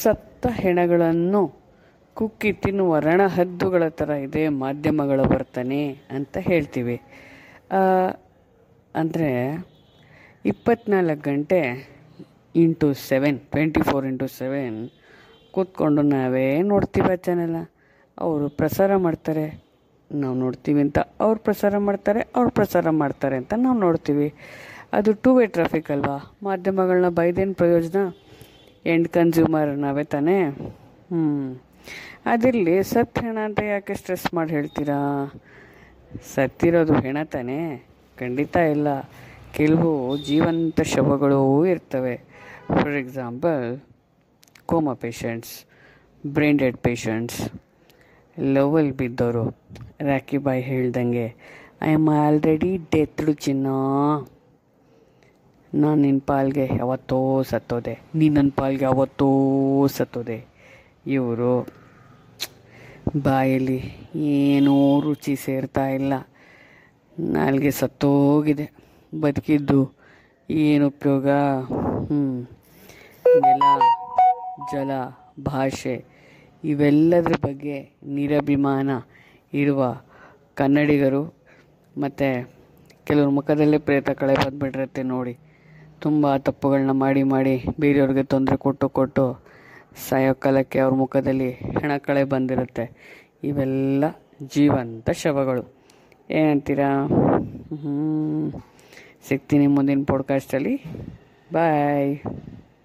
ಸತ್ತ ಹೆಣಗಳನ್ನು ಕುಕ್ಕಿ ತಿನ್ನುವ ರಣಹದ್ದುಗಳ ಥರ ಇದೆ, ಮಾಧ್ಯಮಗಳ ವರ್ತನೆ ಅಂತ ಹೇಳ್ತೀವಿ. ಅಂದರೆ ಇಪ್ಪತ್ನಾಲ್ಕು ಗಂಟೆ into seven, twenty four into seven ಕೂತ್ಕೊಂಡು ನಾವೇ ನೋಡ್ತೀವಿ ಆ ಚಾನೆಲ್ಲ ಅವರು ಪ್ರಸಾರ ಮಾಡ್ತಾರೆ, ನಾವು ನೋಡ್ತೀವಿ ಅಂತ ಅವ್ರು ಪ್ರಸಾರ ಮಾಡ್ತಾರೆ, ಅವ್ರು ಪ್ರಸಾರ ಮಾಡ್ತಾರೆ ಅಂತ ನಾವು ನೋಡ್ತೀವಿ. ಅದು ಟೂ ವೇ ಟ್ರಾಫಿಕ್ ಅಲ್ವಾ? ಮಾಧ್ಯಮಗಳನ್ನ ಬೈದೇನು ಪ್ರಯೋಜನ? ಎಂಡ್ ಕನ್ಸ್ಯೂಮರ್ ನಾವೇ ತಾನೇ? ಹ್ಞೂ ಅದಿರಲಿ, ಸತ್ ಹೆಣ ಅಂತ ಯಾಕೆ ಸ್ಟ್ರೆಸ್ ಮಾಡಿ ಹೇಳ್ತೀರಾ? ಸತ್ತಿರೋದು ಹೆಣ ತಾನೇ. ಖಂಡಿತ ಇಲ್ಲ. ಕೆಲವು ಜೀವಂತ ಶವಗಳು ಇರ್ತವೆ. For example coma patients brain dead patients ಲವಲ್ಲಿ ಬಿದ್ದವರು ರಾಕಿ ಬಾಯಿ ಹೇಳ್ದಂಗೆ ಐ ಆಮ್ ಆಲ್ರೆಡಿ ಡೆತ್ಡು ಚಿನ್ನ. ನಾನು ನಿನ್ನ ಪಾಲ್ಗೆ ಯಾವತ್ತೋ ಸತ್ತೋದೆ. ನೀನು ನನ್ನ ಪಾಲ್ಗೆ ಯಾವತ್ತೋ ಸತ್ತೋದೆ. ಇವರು ಬಾಯಲ್ಲಿ ಏನೂ ರುಚಿ ಸೇರ್ತಾ ಇಲ್ಲ. ನಾಲ್ಗೆ ಸತ್ತೋಗಿದೆ. ಬದುಕಿದ್ದು ಏನು ಉಪಯೋಗ? ಹ್ಞೂ ನೆಲ, ಜಲ, ಭಾಷೆ ಇವೆಲ್ಲದರ ಬಗ್ಗೆ ನಿರಭಿಮಾನ ಇರುವ ಕನ್ನಡಿಗರು. ಮತ್ತು ಕೆಲವ್ರ ಮುಖದಲ್ಲೇ ಪ್ರೇತ ಕಳೆ ಬಂದ್ಬಿಟ್ಟಿರುತ್ತೆ ನೋಡಿ. ತುಂಬ ತಪ್ಪುಗಳನ್ನ ಮಾಡಿ ಮಾಡಿ ಬೇರೆಯವ್ರಿಗೆ ತೊಂದರೆ ಕೊಟ್ಟು ಕೊಟ್ಟು ಸಾಯೋ ಕಾಲಕ್ಕೆ ಅವ್ರ ಮುಖದಲ್ಲಿ ಹೆಣಕಳೆ ಬಂದಿರುತ್ತೆ. ಇವೆಲ್ಲ ಜೀವಂತ ಶವಗಳು. ಏನಂತೀರಾ ಹ್ಞೂ ಸಿಗ್ತೀನಿ ಮುಂದಿನ ಪಾಡ್ಕಾಸ್ಟಲ್ಲಿ ಬಾಯ್